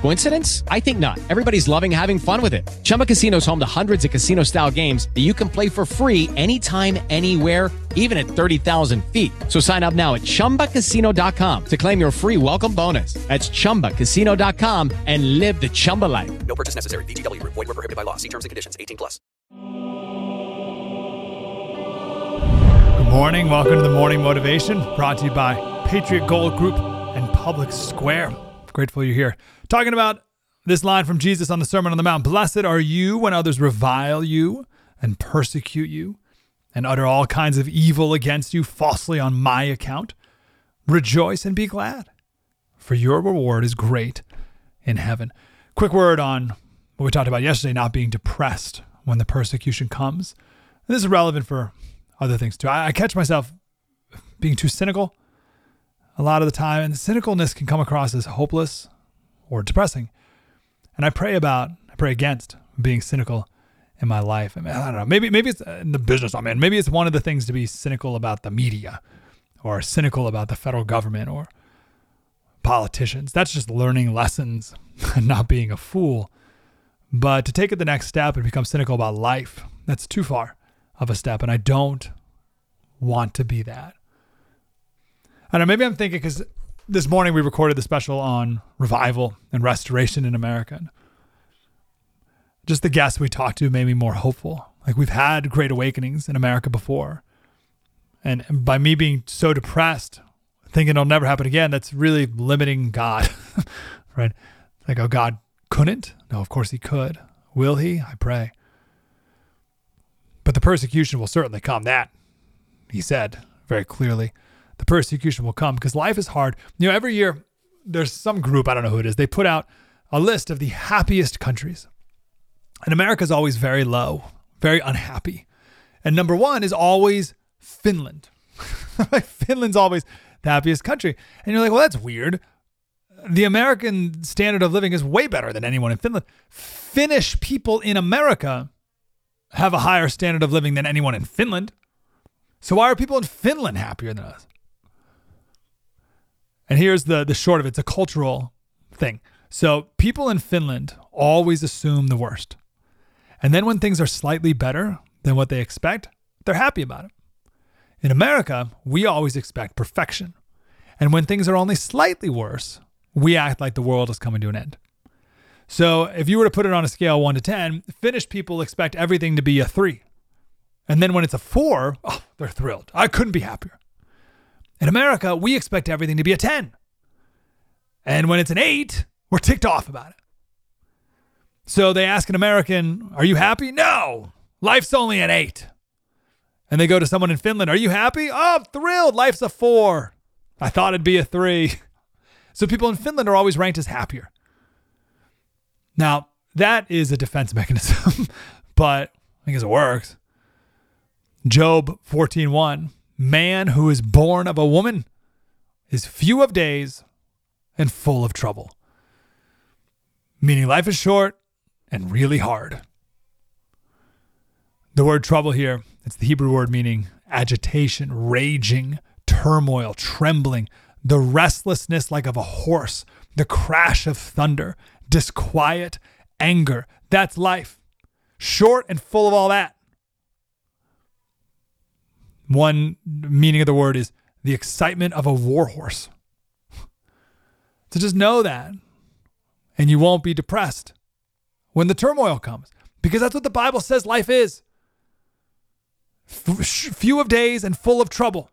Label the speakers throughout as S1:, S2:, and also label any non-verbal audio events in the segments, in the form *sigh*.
S1: Coincidence? I think not. Everybody's loving having fun with it. Chumba Casino is home to hundreds of casino style games that you can play for free anytime, anywhere, even at 30,000 feet. So sign up now at chumbacasino.com to claim your free welcome bonus. That's chumbacasino.com and live the Chumba life.
S2: No purchase necessary. VGW Group. Void were prohibited by law. See terms and conditions. 18 plus.
S3: Good morning. Welcome to the Morning Motivation, brought to you by Patriot Gold Group and Public Square. Grateful you're here. Talking about this line from Jesus on the Sermon on the Mount Blessed are you when others revile you and persecute you and utter all kinds of evil against you falsely on my account. Rejoice and be glad, for your reward is great in heaven. Quick word on what we talked about yesterday not being depressed when the persecution comes. And this is relevant for other things too. I, I catch myself being too cynical a lot of the time, and cynicalness can come across as hopeless or depressing. And I pray about, I pray against being cynical in my life. I, mean, I don't know. Maybe maybe it's uh, in the business I'm in. Maybe it's one of the things to be cynical about the media, or cynical about the federal government, or politicians. That's just learning lessons *laughs* and not being a fool. But to take it the next step and become cynical about life, that's too far of a step. And I don't want to be that. I don't know, maybe I'm thinking because this morning we recorded the special on revival and restoration in America. Just the guests we talked to made me more hopeful. Like we've had great awakenings in America before. And by me being so depressed, thinking it'll never happen again, that's really limiting God, *laughs* right? Like, oh, God couldn't? No, of course he could. Will he? I pray. But the persecution will certainly come. That he said very clearly. The persecution will come because life is hard. You know, every year there's some group, I don't know who it is, they put out a list of the happiest countries. And America's always very low, very unhappy. And number one is always Finland. *laughs* Finland's always the happiest country. And you're like, well, that's weird. The American standard of living is way better than anyone in Finland. Finnish people in America have a higher standard of living than anyone in Finland. So why are people in Finland happier than us? And here's the the short of it. It's a cultural thing. So people in Finland always assume the worst. And then when things are slightly better than what they expect, they're happy about it. In America, we always expect perfection. And when things are only slightly worse, we act like the world is coming to an end. So if you were to put it on a scale 1 to 10, Finnish people expect everything to be a 3. And then when it's a 4, oh, they're thrilled. I couldn't be happier. In America, we expect everything to be a 10. And when it's an 8, we're ticked off about it. So they ask an American, Are you happy? No, life's only an 8. And they go to someone in Finland, Are you happy? Oh, I'm thrilled. Life's a 4. I thought it'd be a 3. *laughs* So people in Finland are always ranked as happier. Now, that is a defense *laughs* mechanism, but I guess it works. Job 14:1 Man who is born of a woman is few of days and full of trouble. Meaning life is short and really hard. The word trouble here, it's the Hebrew word meaning agitation, raging, turmoil, trembling, the restlessness like of a horse, the crash of thunder, disquiet, anger. That's life. Short and full of all that. One meaning of the word is the excitement of a war horse. *laughs* So just know that, and you won't be depressed when the turmoil comes, because that's what the Bible says life is. Few of days and full of trouble.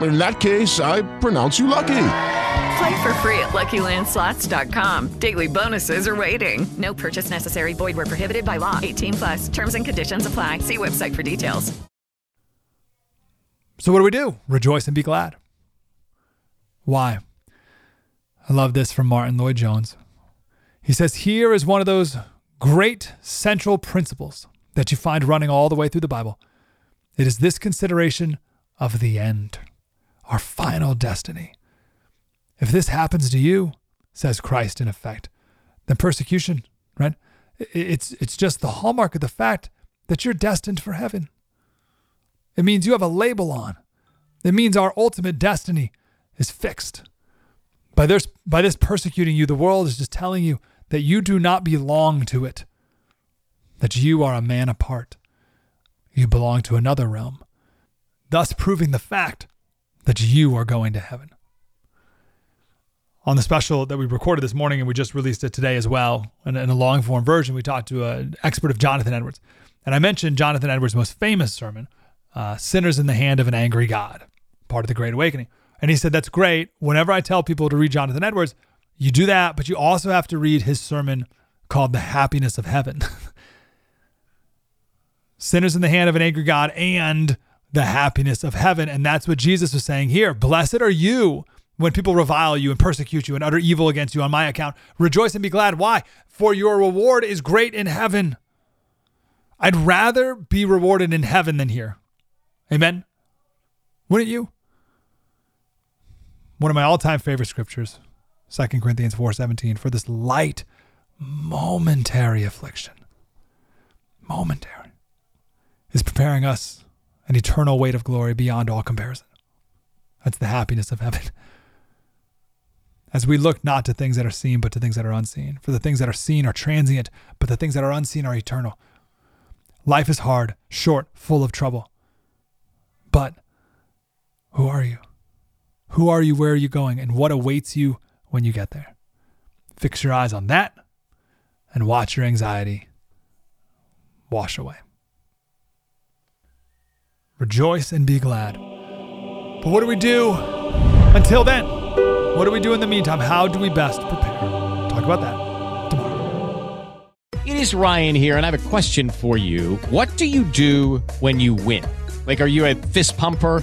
S4: In that case, I pronounce you lucky.
S5: Play for free at LuckyLandSlots.com. Daily bonuses are waiting. No purchase necessary. Void where prohibited by law. 18 plus. Terms and conditions apply. See website for details.
S3: So, what do we do? Rejoice and be glad. Why? I love this from Martyn Lloyd Jones. He says, Here is one of those great central principles that you find running all the way through the Bible. It is this consideration of the end, our final destiny. If this happens to you, says Christ in effect, then persecution, right? It's, it's just the hallmark of the fact that you're destined for heaven. It means you have a label on. It means our ultimate destiny is fixed. By this, by this persecuting you, the world is just telling you that you do not belong to it, that you are a man apart. You belong to another realm, thus proving the fact that you are going to heaven. On the special that we recorded this morning and we just released it today as well, in, in a long form version, we talked to an expert of Jonathan Edwards. And I mentioned Jonathan Edwards' most famous sermon, uh, Sinners in the Hand of an Angry God, part of the Great Awakening. And he said, That's great. Whenever I tell people to read Jonathan Edwards, you do that, but you also have to read his sermon called The Happiness of Heaven. *laughs* Sinners in the Hand of an Angry God and the happiness of heaven. And that's what Jesus was saying here. Blessed are you when people revile you and persecute you and utter evil against you on my account. Rejoice and be glad. Why? For your reward is great in heaven. I'd rather be rewarded in heaven than here. Amen? Wouldn't you? One of my all-time favorite scriptures, 2 Corinthians 4:17, for this light momentary affliction. Momentary. Is preparing us an eternal weight of glory beyond all comparison. That's the happiness of heaven. As we look not to things that are seen, but to things that are unseen. For the things that are seen are transient, but the things that are unseen are eternal. Life is hard, short, full of trouble. But who are you? Who are you? Where are you going? And what awaits you when you get there? Fix your eyes on that and watch your anxiety wash away. Rejoice and be glad. But what do we do until then? What do we do in the meantime? How do we best prepare? Talk about that tomorrow.
S1: It is Ryan here, and I have a question for you. What do you do when you win? Like, are you a fist pumper?